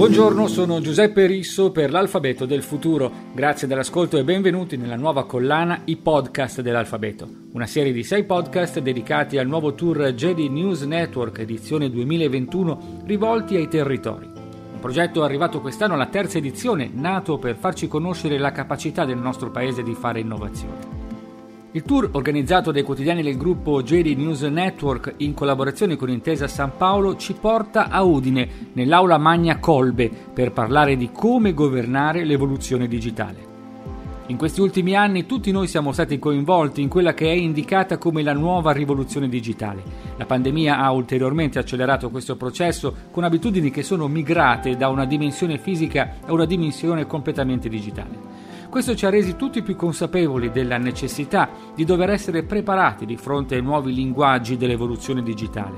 Buongiorno, sono Giuseppe Risso per l'Alfabeto del Futuro. Grazie dell'ascolto e benvenuti nella nuova collana I Podcast dell'Alfabeto, una serie di sei podcast dedicati al nuovo tour Jedi News Network edizione 2021 rivolti ai territori. Un progetto arrivato quest'anno alla terza edizione, nato per farci conoscere la capacità del nostro paese di fare innovazione. Il tour, organizzato dai quotidiani del gruppo JD News Network in collaborazione con Intesa San Paolo, ci porta a Udine, nell'aula Magna Colbe, per parlare di come governare l'evoluzione digitale. In questi ultimi anni tutti noi siamo stati coinvolti in quella che è indicata come la nuova rivoluzione digitale. La pandemia ha ulteriormente accelerato questo processo con abitudini che sono migrate da una dimensione fisica a una dimensione completamente digitale. Questo ci ha resi tutti più consapevoli della necessità di dover essere preparati di fronte ai nuovi linguaggi dell'evoluzione digitale.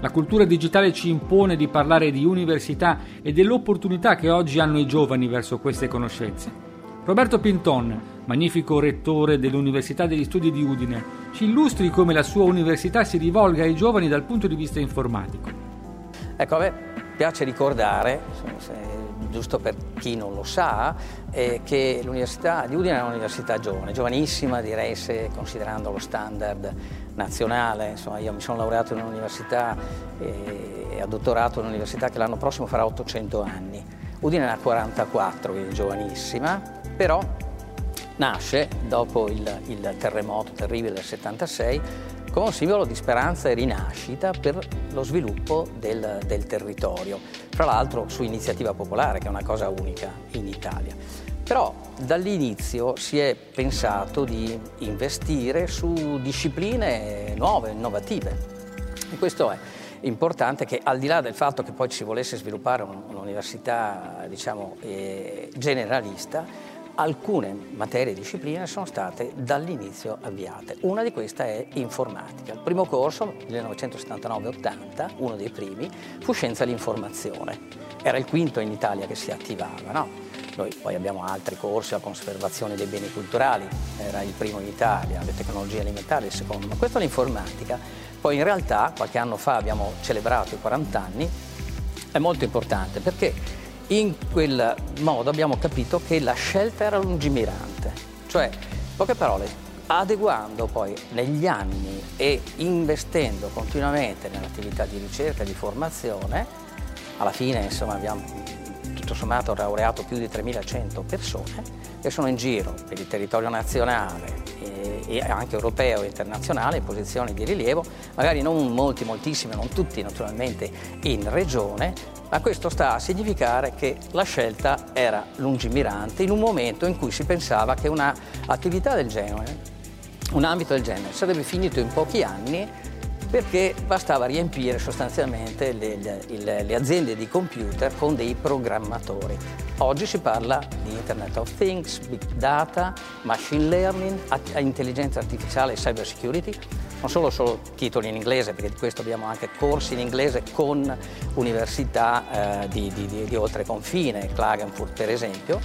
La cultura digitale ci impone di parlare di università e dell'opportunità che oggi hanno i giovani verso queste conoscenze. Roberto Pinton, magnifico rettore dell'Università degli Studi di Udine, ci illustri come la sua università si rivolga ai giovani dal punto di vista informatico. Ecco, a me piace ricordare, giusto per chi non lo sa, eh, che l'Università di Udine è un'università giovane, giovanissima direi se considerando lo standard nazionale, insomma io mi sono laureato in un'università eh, e ho dottorato in un'università che l'anno prossimo farà 800 anni. Udine ne ha 44, quindi giovanissima, però nasce dopo il, il terremoto terribile del 76 come un simbolo di speranza e rinascita per lo sviluppo del, del territorio, fra l'altro su iniziativa popolare, che è una cosa unica in Italia. Però dall'inizio si è pensato di investire su discipline nuove, innovative. E questo è importante che al di là del fatto che poi ci volesse sviluppare un'università diciamo, eh, generalista, alcune materie e discipline sono state dall'inizio avviate. Una di queste è informatica. Il primo corso, 1979-80, uno dei primi, fu Scienza dell'informazione. Era il quinto in Italia che si attivava. No? Noi poi abbiamo altri corsi, la conservazione dei beni culturali, era il primo in Italia, le tecnologie alimentari il secondo, ma questo è l'informatica. Poi in realtà qualche anno fa abbiamo celebrato i 40 anni, è molto importante perché in quel modo abbiamo capito che la scelta era lungimirante, cioè, in poche parole, adeguando poi negli anni e investendo continuamente nell'attività di ricerca e di formazione, alla fine insomma abbiamo tutto sommato laureato più di 3.100 persone che sono in giro per il territorio nazionale e anche europeo e internazionale in posizioni di rilievo, magari non molti, moltissimi, non tutti naturalmente in regione, ma questo sta a significare che la scelta era lungimirante in un momento in cui si pensava che un'attività del genere, un ambito del genere, sarebbe finito in pochi anni perché bastava riempire sostanzialmente le, le, le, aziende di computer con dei programmatori. Oggi si parla di Internet of Things, Big Data, Machine Learning, intelligenza artificiale e Cyber Security. Non solo, solo titoli in inglese, perché di questo abbiamo anche corsi in inglese con università eh, di, di, di, di oltreconfine, Klagenfurt per esempio,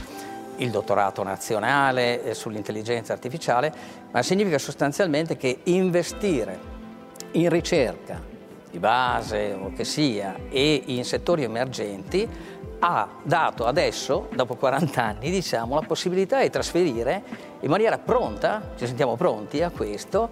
il dottorato nazionale eh, sull'intelligenza artificiale, ma significa sostanzialmente che investire in ricerca di base o che sia e in settori emergenti ha dato adesso, dopo 40 anni, diciamo, la possibilità di trasferire in maniera pronta, ci sentiamo pronti a questo,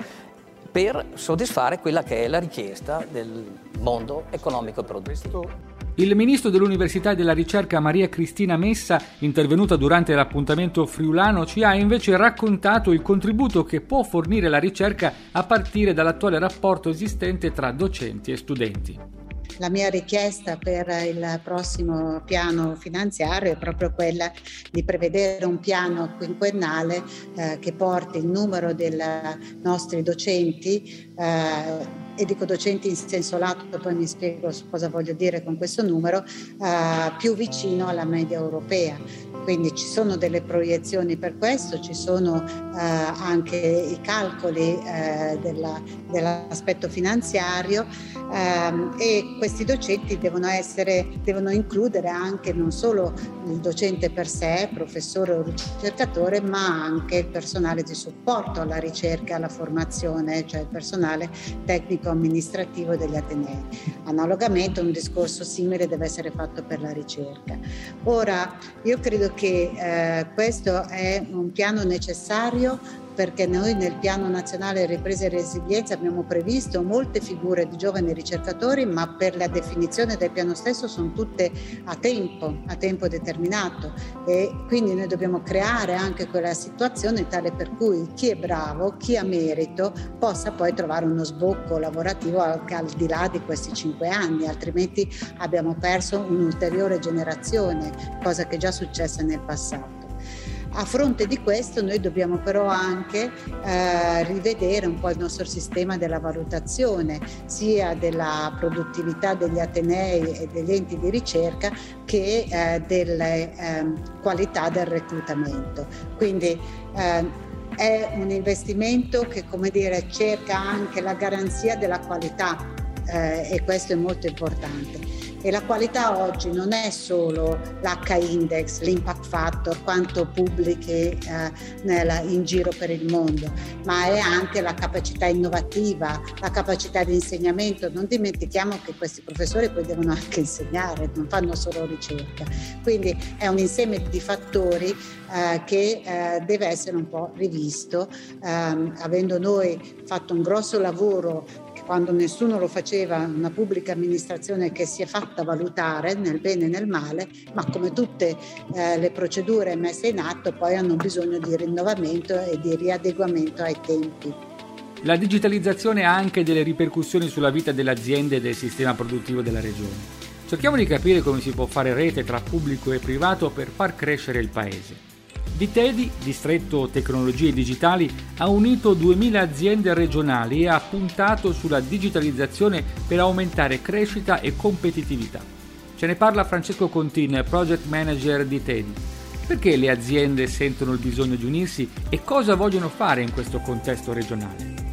per soddisfare quella che è la richiesta del mondo economico e produttivo. Il ministro dell'Università e della Ricerca Maria Cristina Messa, intervenuta durante l'appuntamento friulano, ci ha invece raccontato il contributo che può fornire la ricerca a partire dall'attuale rapporto esistente tra docenti e studenti. La mia richiesta per il prossimo piano finanziario è proprio quella di prevedere un piano quinquennale eh, che porti il numero dei nostri docenti eh, e dico docenti in senso lato, poi mi spiego cosa voglio dire con questo numero, eh, più vicino alla media europea. Quindi ci sono delle proiezioni per questo, ci sono eh, anche i calcoli eh, della, dell'aspetto finanziario ehm, e questi docenti devono, essere, devono includere anche non solo il docente per sé, professore o ricercatore, ma anche il personale di supporto alla ricerca alla formazione, cioè il personale tecnico-amministrativo degli Atenei. Analogamente un discorso simile deve essere fatto per la ricerca. Ora, io credo che eh, questo è un piano necessario perché noi nel Piano Nazionale Ripresa e Resilienza abbiamo previsto molte figure di giovani ricercatori, ma per la definizione del piano stesso sono tutte a tempo, a tempo determinato e quindi noi dobbiamo creare anche quella situazione tale per cui chi è bravo, chi ha merito possa poi trovare uno sbocco lavorativo anche al di là di questi cinque anni, altrimenti abbiamo perso un'ulteriore generazione, cosa che è già successa nel passato. A fronte di questo noi dobbiamo però anche eh, rivedere un po' il nostro sistema della valutazione, sia della produttività degli atenei e degli enti di ricerca che eh, delle eh, qualità del reclutamento. Quindi eh, è un investimento che come dire, cerca anche la garanzia della qualità eh, e questo è molto importante. E la qualità oggi non è solo l'H-index, l'impact factor, quanto pubblichi eh, in giro per il mondo, ma è anche la capacità innovativa, la capacità di insegnamento. Non dimentichiamo che questi professori poi devono anche insegnare, non fanno solo ricerca. Quindi è un insieme di fattori eh, che eh, deve essere un po' rivisto, ehm, avendo noi fatto un grosso lavoro quando nessuno lo faceva, una pubblica amministrazione che si è fatta valutare nel bene e nel male, ma come tutte eh, le procedure messe in atto poi hanno bisogno di rinnovamento e di riadeguamento ai tempi. La digitalizzazione ha anche delle ripercussioni sulla vita delle aziende e del sistema produttivo della regione. Cerchiamo di capire come si può fare rete tra pubblico e privato per far crescere il paese. Vitedi, distretto tecnologie digitali, ha unito 2000 aziende regionali e ha puntato sulla digitalizzazione per aumentare crescita e competitività. Ce ne parla Francesco Contin, project manager di Tedi. Perché le aziende sentono il bisogno di unirsi e cosa vogliono fare in questo contesto regionale?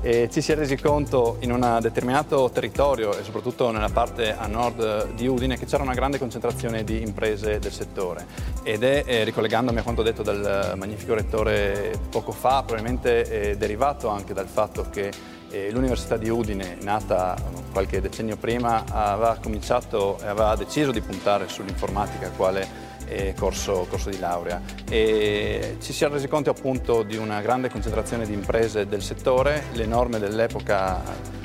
E ci si è resi conto in un determinato territorio e soprattutto nella parte a nord di Udine che c'era una grande concentrazione di imprese del settore. Ed è, eh, ricollegandomi a quanto detto dal magnifico rettore poco fa, probabilmente è derivato anche dal fatto che eh, l'Università di Udine, nata qualche decennio prima, aveva cominciato e aveva deciso di puntare sull'informatica quale corso, corso, di laurea. E ci si è resi conto appunto di una grande concentrazione di imprese del settore, le norme dell'epoca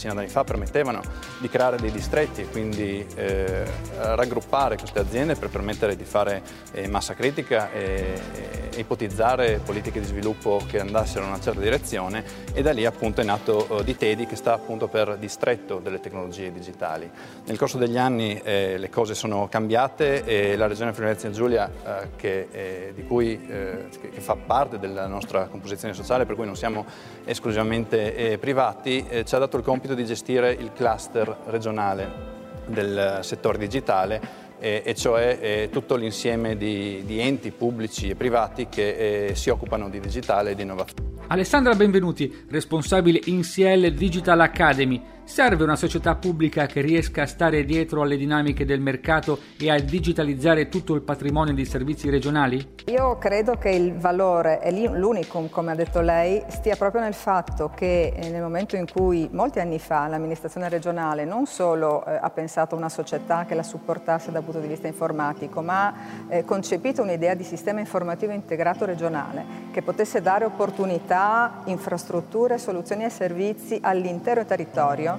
decina d'anni fa permettevano di creare dei distretti e quindi eh, raggruppare queste aziende per permettere di fare eh, massa critica e, e, ipotizzare politiche di sviluppo che andassero in una certa direzione e da lì appunto è nato eh, Ditedi che sta appunto per distretto delle tecnologie digitali. Nel corso degli anni eh, le cose sono cambiate e la regione Friuli Giulia eh, che, eh, di cui, che, fa parte della nostra composizione sociale per cui non siamo esclusivamente privati ci ha dato il compito compito di gestire il cluster regionale del settore digitale e, cioè eh, tutto l'insieme di, di, enti pubblici e privati che eh, si occupano di digitale e di innovazione. Alessandra Benvenuti, responsabile INCL Digital Academy, Serve una società pubblica che riesca a stare dietro alle dinamiche del mercato e a digitalizzare tutto il patrimonio di servizi regionali? Io credo che il valore e l'unicum, come ha detto lei, stia proprio nel fatto che eh, nel momento in cui molti anni fa l'amministrazione regionale non solo eh, ha pensato a una società che la supportasse dal punto di vista informatico, ma ha eh, concepito un'idea di sistema informativo integrato regionale che potesse dare opportunità, infrastrutture, soluzioni e servizi all'intero territorio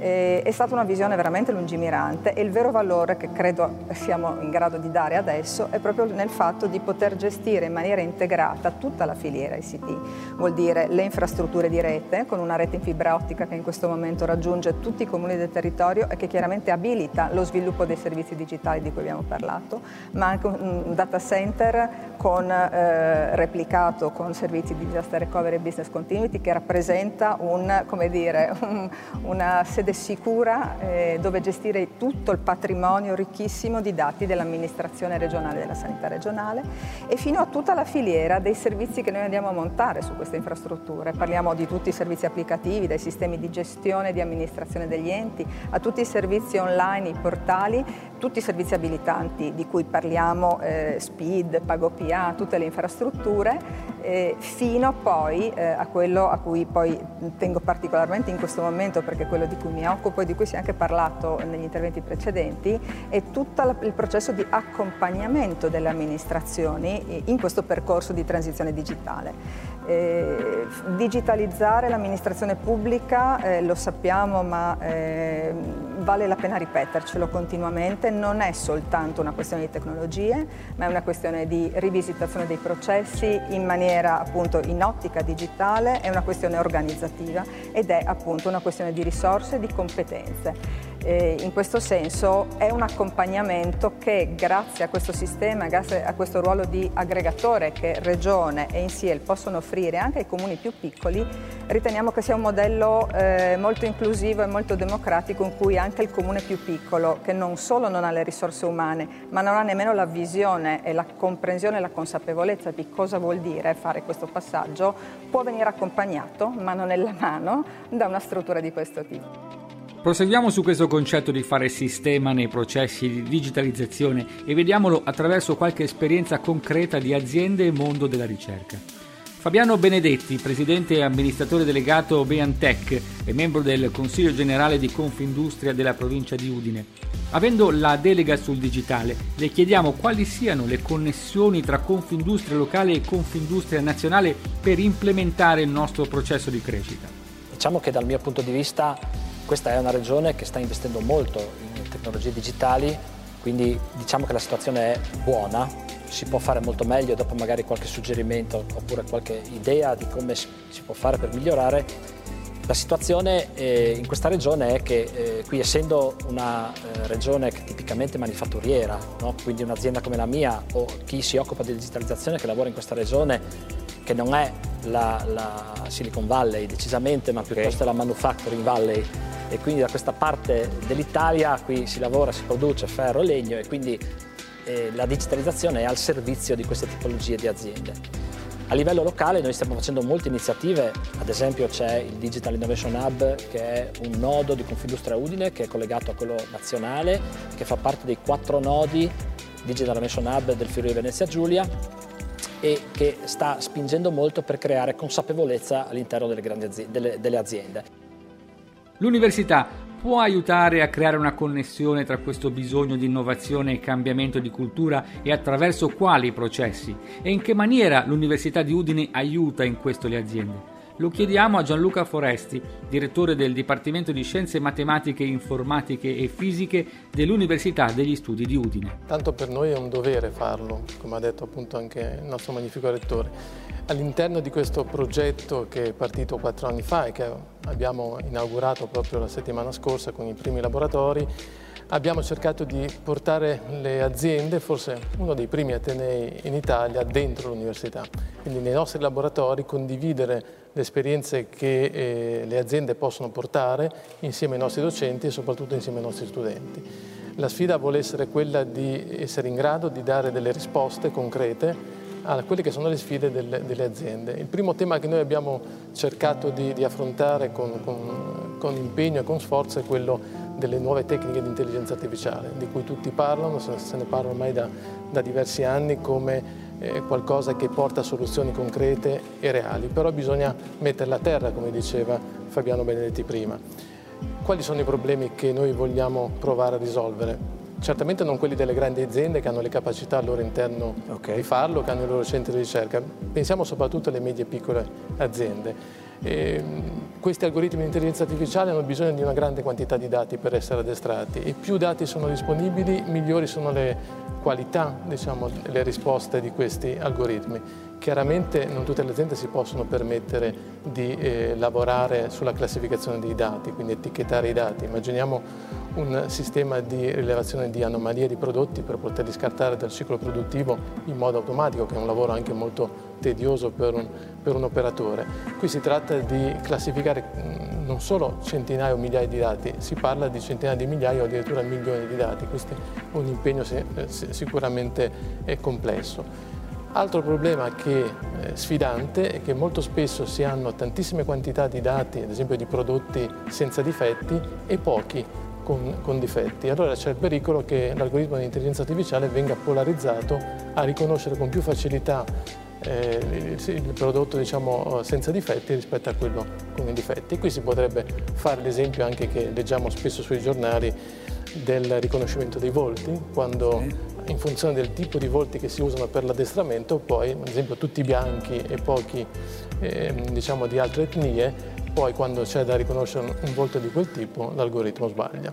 eh, è stata una visione veramente lungimirante e il vero valore che credo siamo in grado di dare adesso è proprio nel fatto di poter gestire in maniera integrata tutta la filiera ICT, vuol dire le infrastrutture di rete con una rete in fibra ottica che in questo momento raggiunge tutti i comuni del territorio e che chiaramente abilita lo sviluppo dei servizi digitali di cui abbiamo parlato, ma anche un data center con, eh, replicato con servizi di disaster recovery e business continuity che rappresenta un, dire, un, una sede rete sicura eh, dove gestire tutto il patrimonio ricchissimo di dati dell'amministrazione regionale della sanità regionale e fino a tutta la filiera dei servizi che noi andiamo a montare su queste infrastrutture. Parliamo di tutti i servizi applicativi, dai sistemi di gestione e di amministrazione degli enti, a tutti i servizi online, i portali, tutti i servizi abilitanti di cui parliamo, eh, SPID, PagoPA, tutte le infrastrutture, eh, fino poi eh, a quello a cui poi tengo particolarmente in questo momento perché è quello di cui mi occupo e di cui si è anche parlato negli interventi precedenti, è tutto il processo di accompagnamento delle amministrazioni in questo percorso di transizione digitale. Eh, digitalizzare l'amministrazione pubblica, eh, lo sappiamo, ma eh, vale la pena ripetercelo continuamente, non è soltanto una questione di tecnologie, ma è una questione di rivisitazione dei processi in maniera appunto in ottica digitale, è una questione organizzativa ed è appunto una questione di risorse e di competenze. Eh, in questo senso è un accompagnamento che grazie a questo sistema, grazie a questo ruolo di aggregatore che Regione e Insiel possono offrire anche ai comuni più piccoli, riteniamo che sia un modello eh, molto inclusivo e molto democratico in cui anche il comune più piccolo, che non solo non ha le risorse umane, ma non ha nemmeno la visione e la comprensione e la consapevolezza di cosa vuol dire fare questo passaggio, può venire accompagnato mano nella mano da una struttura di questo tipo. Proseguiamo su questo concetto di fare sistema nei processi di digitalizzazione e vediamolo attraverso qualche esperienza concreta di aziende e mondo della ricerca. Fabiano Benedetti, presidente e amministratore delegato Beantech e membro del Consiglio generale di Confindustria della provincia di Udine. Avendo la delega sul digitale, le chiediamo quali siano le connessioni tra Confindustria locale e Confindustria nazionale per implementare il nostro processo di crescita. Diciamo che dal mio punto di vista questa è una regione che sta investendo molto in tecnologie digitali, quindi diciamo che la situazione è buona, si può fare molto meglio, dopo magari qualche suggerimento oppure qualche idea di come si può fare per migliorare. La situazione eh, in questa regione è che eh, qui essendo una eh, regione tipicamente manifatturiera, no? quindi un'azienda come la mia o chi si occupa di digitalizzazione che lavora in questa regione, che non è la, la Silicon Valley decisamente, ma piuttosto okay. la Manufacturing Valley, e quindi da questa parte dell'Italia qui si lavora, si produce ferro e legno e quindi eh, la digitalizzazione è al servizio di queste tipologie di aziende. A livello locale noi stiamo facendo molte iniziative, ad esempio c'è il Digital Innovation Hub che è un nodo di Confindustria Udine che è collegato a quello nazionale, che fa parte dei quattro nodi Digital Innovation Hub del Friuli Venezia Giulia e che sta spingendo molto per creare consapevolezza all'interno delle, delle, delle aziende. L'università può aiutare a creare una connessione tra questo bisogno di innovazione e cambiamento di cultura e attraverso quali processi e in che maniera l'Università di Udine aiuta in questo le aziende. Lo chiediamo a Gianluca Foresti, direttore del Dipartimento di Scienze Matematiche, Informatiche e Fisiche dell'Università degli Studi di Udine. Tanto per noi è un dovere farlo, come ha detto appunto anche il nostro magnifico rettore. All'interno di questo progetto che è partito quattro anni fa e che abbiamo inaugurato proprio la settimana scorsa con i primi laboratori, abbiamo cercato di portare le aziende, forse uno dei primi atenei in Italia, dentro l'università. Quindi nei nostri laboratori condividere le esperienze che eh, le aziende possono portare insieme ai nostri docenti e soprattutto insieme ai nostri studenti. La sfida vuole essere quella di essere in grado di dare delle risposte concrete a quelle che sono le sfide delle, delle aziende. Il primo tema che noi abbiamo cercato di, di affrontare con, con, con impegno e con sforzo è quello delle nuove tecniche di intelligenza artificiale, di cui tutti parlano, se ne parla ormai da, da diversi anni come eh, qualcosa che porta a soluzioni concrete e reali, però bisogna metterla a terra, come diceva Fabiano Benedetti prima. Quali sono i problemi che noi vogliamo provare a risolvere? Certamente non quelli delle grandi aziende che hanno le capacità al loro interno okay. di farlo, che hanno i loro centri di ricerca. Pensiamo soprattutto alle medie e piccole aziende. E questi algoritmi di intelligenza artificiale hanno bisogno di una grande quantità di dati per essere addestrati e più dati sono disponibili, migliori sono le qualità, diciamo, le risposte di questi algoritmi. Chiaramente non tutte le aziende si possono permettere di eh, lavorare sulla classificazione dei dati, quindi etichettare i dati. Immaginiamo un sistema di rilevazione di anomalie di prodotti per poterli scartare dal ciclo produttivo in modo automatico, che è un lavoro anche molto tedioso per un, per un operatore. Qui si tratta di classificare non solo centinaia o migliaia di dati, si parla di centinaia di migliaia o addirittura milioni di dati, questo è un impegno eh, sicuramente complesso. Altro problema che, eh, sfidante è che molto spesso si hanno tantissime quantità di dati, ad esempio di prodotti senza difetti, e pochi con, con difetti. Allora c'è il pericolo che l'algoritmo di intelligenza artificiale venga polarizzato a riconoscere con più facilità eh, il, il, prodotto diciamo, senza difetti rispetto a quello con i difetti. Qui si potrebbe fare l'esempio anche che leggiamo spesso sui giornali del riconoscimento dei volti, quando in funzione del tipo di volti che si usano per l'addestramento, poi ad esempio tutti bianchi e pochi eh, diciamo, di altre etnie, poi quando c'è da riconoscere un volto di quel tipo l'algoritmo sbaglia.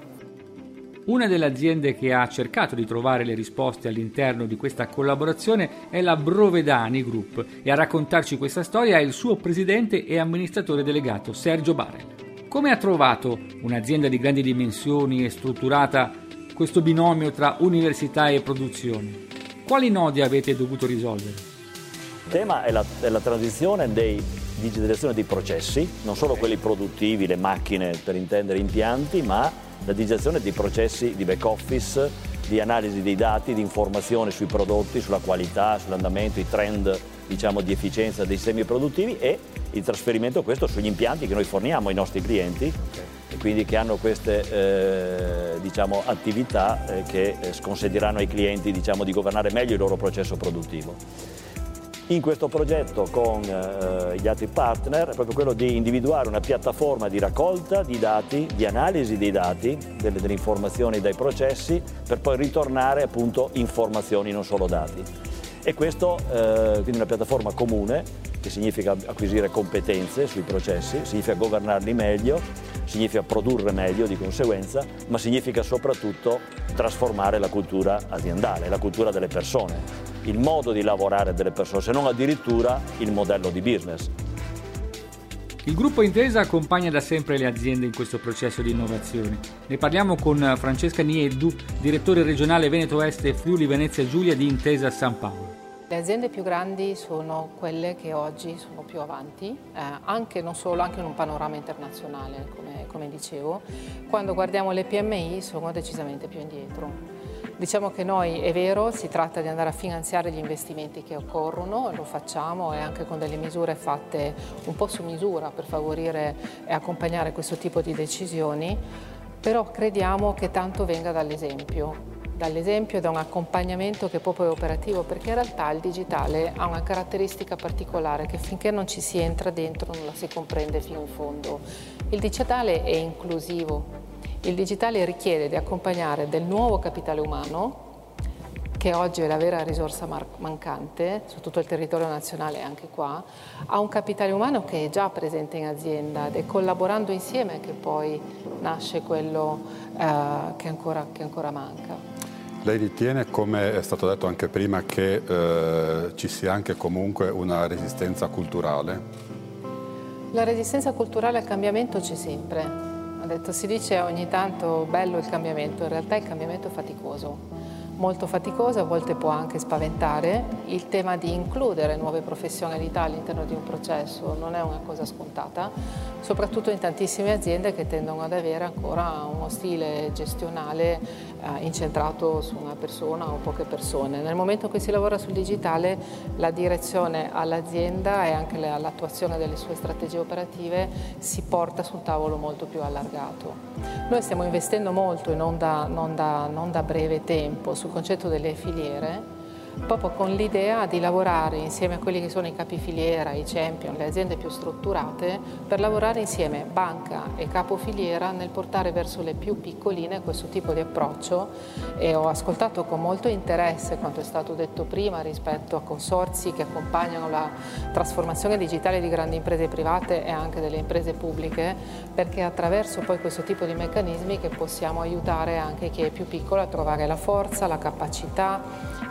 Una delle aziende che ha cercato di trovare le risposte all'interno di questa collaborazione è la Brovedani Group e a raccontarci questa storia è il suo presidente e amministratore delegato Sergio Barel. Come ha trovato un'azienda di grandi dimensioni e strutturata questo binomio tra università e produzione? Quali nodi avete dovuto risolvere? Il tema è la, è la transizione dei digitalizzazione dei processi, non solo quelli produttivi, le macchine per intendere impianti, ma la digitalizzazione dei processi di back office, di analisi dei dati, di informazione sui prodotti, sulla qualità, sull'andamento, i trend diciamo, di efficienza dei sistemi produttivi e il trasferimento questo sugli impianti che noi forniamo ai nostri clienti e quindi che hanno queste eh, diciamo, attività eh, che eh, sconsentiranno ai clienti diciamo, di governare meglio il loro processo produttivo. In questo progetto con eh, gli altri partner è proprio quello di individuare una piattaforma di raccolta di dati, di analisi dei dati, delle, delle informazioni dai processi, per poi ritornare appunto informazioni, non solo dati. E questo eh, quindi una piattaforma comune che significa acquisire competenze sui processi, significa governarli meglio, significa produrre meglio di conseguenza, ma significa soprattutto trasformare la cultura aziendale, la cultura delle persone, il modo di lavorare delle persone, se non addirittura il modello di business. Il gruppo Intesa accompagna da sempre le aziende in questo processo di innovazione. Ne parliamo con Francesca Nieddu, direttore regionale Veneto Est e Friuli Venezia Giulia di Intesa San Paolo. Le aziende più grandi sono quelle che oggi sono più avanti, eh, anche non solo, anche in un panorama internazionale, come, come dicevo. Quando guardiamo le PMI sono decisamente più indietro. Diciamo che noi, è vero, si tratta di andare a finanziare gli investimenti che occorrono, lo facciamo e anche con delle misure fatte un po' su misura per favorire e accompagnare questo tipo di decisioni, però crediamo che tanto venga dall'esempio dall'esempio e da un accompagnamento che proprio è operativo, perché in realtà il digitale ha una caratteristica particolare che finché non ci si entra dentro non la si comprende fino in fondo. Il digitale è inclusivo, il digitale richiede di accompagnare del nuovo capitale umano, che oggi è la vera risorsa mancante su tutto il territorio nazionale e anche qua, a un capitale umano che è già presente in azienda ed è collaborando insieme che poi nasce quello eh, che, ancora, che ancora manca. Lei ritiene, come è stato detto anche prima, che eh, ci sia anche comunque una resistenza culturale? La resistenza culturale al cambiamento c'è sempre. Ha detto, si dice ogni tanto bello il cambiamento, in realtà il cambiamento è faticoso molto faticoso, a volte può anche spaventare. Il tema di includere nuove professionalità all'interno di un processo non è una cosa scontata, soprattutto in tantissime aziende che tendono ad avere ancora uno stile gestionale incentrato su una persona o poche persone. Nel momento in cui si lavora sul digitale la direzione all'azienda e anche l'attuazione delle sue strategie operative si porta su un tavolo molto più allargato. Noi stiamo investendo molto e non da, non da, non da breve tempo sul concetto delle filiere proprio con l'idea di lavorare insieme a quelli che sono i capifiliera, i champion, le aziende più strutturate, per lavorare insieme banca e capofiliera nel portare verso le più piccoline questo tipo di approccio. E ho ascoltato con molto interesse quanto è stato detto prima rispetto a consorzi che accompagnano la trasformazione digitale di grandi imprese private e anche delle imprese pubbliche, perché attraverso poi questo tipo di meccanismi che possiamo aiutare anche chi è più piccolo a trovare la forza, la capacità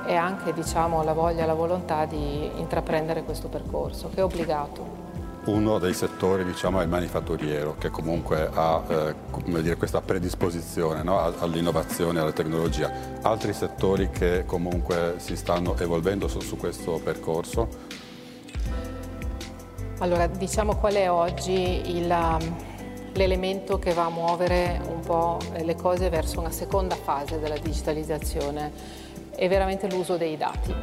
e anche diciamo, la voglia e la volontà di intraprendere questo percorso, che è obbligato. Uno dei settori diciamo, è il manifatturiero, che comunque ha eh, dire, questa predisposizione no? all'innovazione alla tecnologia. Altri settori che comunque si stanno evolvendo su, su questo percorso? Allora, diciamo qual è oggi il, l'elemento che va a muovere un po' le cose verso una seconda fase della digitalizzazione è veramente l'uso dei dati.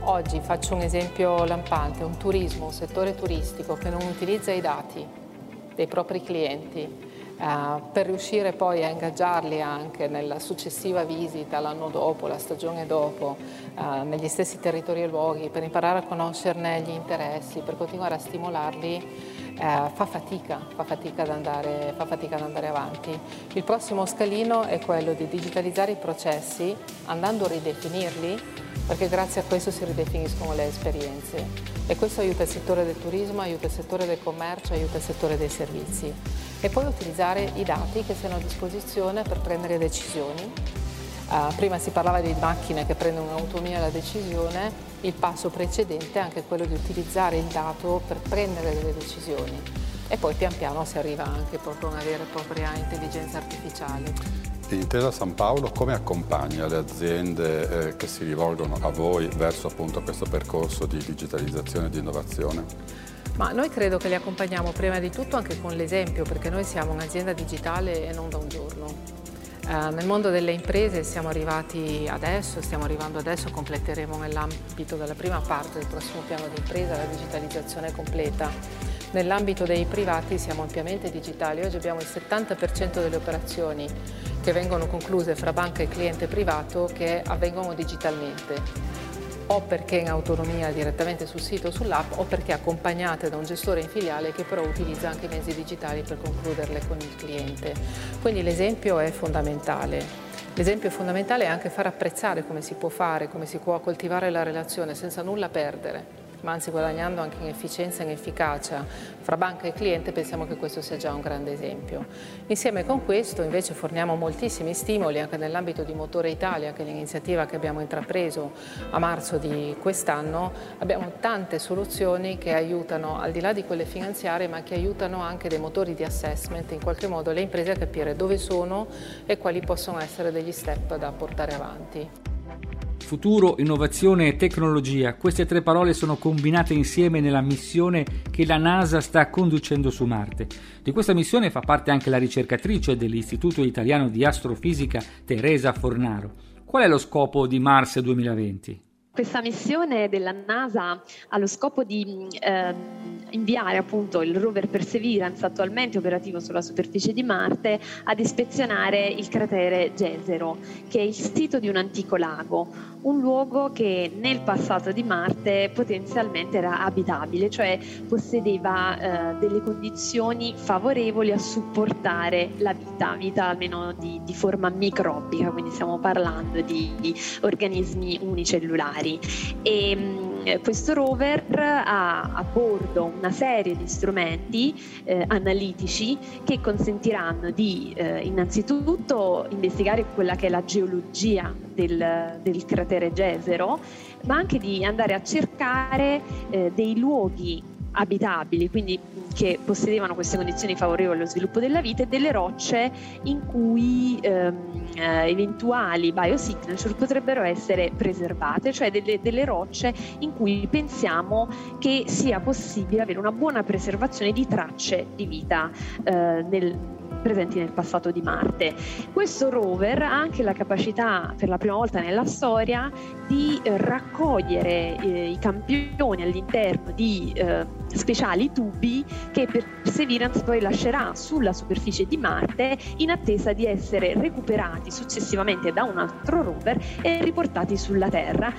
Oggi faccio un esempio lampante, un turismo, un settore turistico che non utilizza i dati dei propri clienti Uh, per riuscire poi a ingaggiarli anche nella successiva visita l'anno dopo, la stagione dopo, uh, negli stessi territori e luoghi, per imparare a conoscerne gli interessi, per continuare a stimolarli, uh, fa, fatica, fa, fatica andare, fa fatica ad andare avanti. Il prossimo scalino è quello di digitalizzare i processi andando a ridefinirli, perché grazie a questo si ridefiniscono le esperienze e questo aiuta il settore del turismo, aiuta il settore del commercio, aiuta il settore dei servizi e poi utilizzare i dati che siano a disposizione per prendere decisioni. Uh, prima si parlava di macchine che prendono un'autonomia della decisione, il passo precedente è anche quello di utilizzare il dato per prendere delle decisioni e poi pian piano si arriva anche proprio a una vera e propria intelligenza artificiale. Intesa San Paolo come accompagna le aziende eh, che si rivolgono a voi verso appunto questo percorso di digitalizzazione e di innovazione? Ma noi credo che li accompagniamo prima di tutto anche con l'esempio, perché noi siamo un'azienda digitale e non da un giorno. Eh, nel mondo delle imprese siamo arrivati adesso, stiamo arrivando adesso, completeremo nell'ambito della prima parte del prossimo piano di impresa la digitalizzazione completa. Nell'ambito dei privati siamo ampiamente digitali, oggi abbiamo il 70% delle operazioni che vengono concluse fra banca e cliente privato che avvengono digitalmente o perché in autonomia direttamente sul sito o sull'app o perché accompagnate da un gestore in filiale che però utilizza anche i mezzi digitali per concluderle con il cliente. Quindi l'esempio è fondamentale. L'esempio è fondamentale anche far apprezzare come si può fare, come si può coltivare la relazione senza nulla perdere ma anzi guadagnando anche in efficienza e in efficacia fra banca e cliente, pensiamo che questo sia già un grande esempio. Insieme con questo invece forniamo moltissimi stimoli anche nell'ambito di Motore Italia, che è l'iniziativa che abbiamo intrapreso a marzo di quest'anno, abbiamo tante soluzioni che aiutano, al di là di quelle finanziarie, ma che aiutano anche dei motori di assessment, in qualche modo le imprese a capire dove sono e quali possono essere degli step da portare avanti. Futuro, innovazione e tecnologia, queste tre parole sono combinate insieme nella missione che la NASA sta conducendo su Marte. Di questa missione fa parte anche la ricercatrice dell'Istituto Italiano di Astrofisica Teresa Fornaro. Qual è lo scopo di Mars 2020? Questa missione della NASA ha lo scopo di eh, inviare appunto il rover Perseverance, attualmente operativo sulla superficie di Marte, ad ispezionare il cratere Gesero, che è il sito di un antico lago, un luogo che nel passato di Marte potenzialmente era abitabile, cioè possedeva eh, delle condizioni favorevoli a supportare la vita, vita almeno di, di forma microbica, quindi stiamo parlando di, di organismi unicellulari. E mm, questo rover ha a bordo una serie di strumenti eh, analitici che consentiranno di eh, innanzitutto investigare quella che è la geologia del, del cratere Gesero, ma anche di andare a cercare eh, dei luoghi abitabili, quindi che possedevano queste condizioni favorevoli allo sviluppo della vita e delle rocce in cui ehm, eh, eventuali biosignature potrebbero essere preservate, cioè delle, delle, rocce in cui pensiamo che sia possibile avere una buona preservazione di tracce di vita eh, nel, presenti nel passato di Marte. Questo rover ha anche la capacità, per la prima volta nella storia, di eh, raccogliere eh, i campioni all'interno di eh, speciali tubi che Perseverance poi lascerà sulla superficie di Marte in attesa di essere recuperati successivamente da un altro rover e riportati sulla Terra.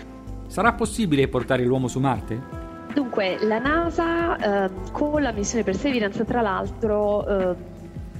Sarà possibile portare l'uomo su Marte? Dunque, la NASA eh, con la missione Perseverance, tra l'altro, eh,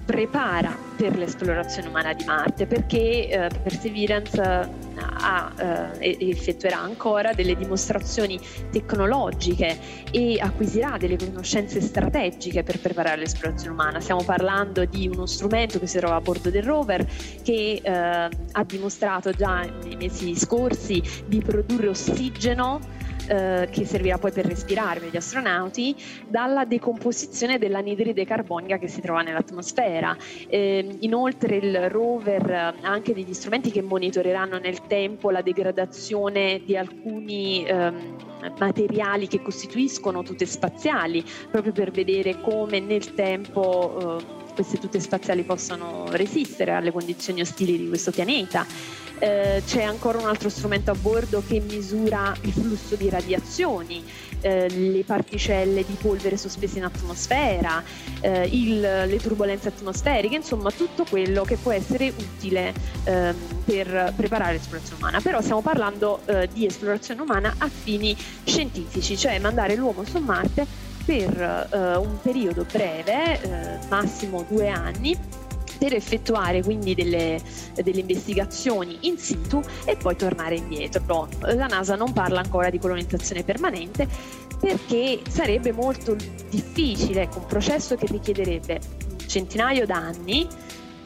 prepara per l'esplorazione umana di Marte perché eh, Perseverance ha, eh, effettuerà ancora delle dimostrazioni tecnologiche e acquisirà delle conoscenze strategiche per preparare l'esplorazione umana. Stiamo parlando di uno strumento che si trova a bordo del rover che eh, ha dimostrato già nei mesi scorsi di produrre ossigeno eh, che servirà poi per respirare gli astronauti, dalla decomposizione dell'anidride carbonica che si trova nell'atmosfera. Eh, inoltre il rover ha anche degli strumenti che monitoreranno nel tempo la degradazione di alcuni ehm, materiali che costituiscono tute spaziali, proprio per vedere come nel tempo eh, queste tute spaziali possano resistere alle condizioni ostili di questo pianeta. Eh, c'è ancora un altro strumento a bordo che misura il flusso di radiazioni, eh, le particelle di polvere sospese in atmosfera, eh, il, le turbulenze atmosferiche, insomma tutto quello che può essere utile ehm, per preparare l'esplorazione umana. Però stiamo parlando eh, di esplorazione umana a fini scientifici, cioè mandare l'uomo su Marte per eh, un periodo breve, eh, massimo due anni, per effettuare quindi delle, delle, investigazioni in situ e poi tornare indietro. La NASA non parla ancora di colonizzazione permanente perché sarebbe molto difficile, ecco, un processo che richiederebbe un centinaio d'anni,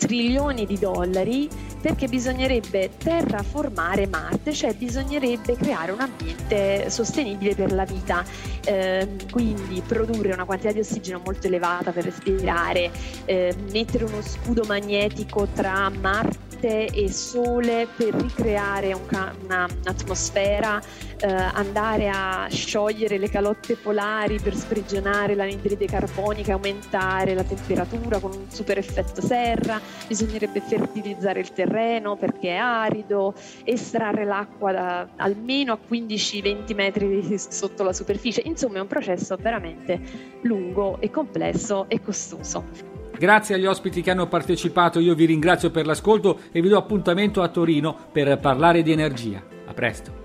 trilioni di dollari perché bisognerebbe terraformare Marte, cioè bisognerebbe creare un ambiente sostenibile per la vita, eh, quindi produrre una quantità di ossigeno molto elevata per respirare, eh, mettere uno scudo magnetico tra Marte Marte e Sole per ricreare un una, un'atmosfera, eh, andare a sciogliere le calotte polari per sprigionare l'anidride carbonica, aumentare la temperatura con un super effetto serra, bisognerebbe fertilizzare il terreno perché è arido, estrarre l'acqua da almeno a 15-20 metri sotto la superficie, insomma è un processo veramente lungo e complesso e costoso. Grazie agli ospiti che hanno partecipato, io vi ringrazio per l'ascolto e vi do appuntamento a Torino per parlare di energia. A presto.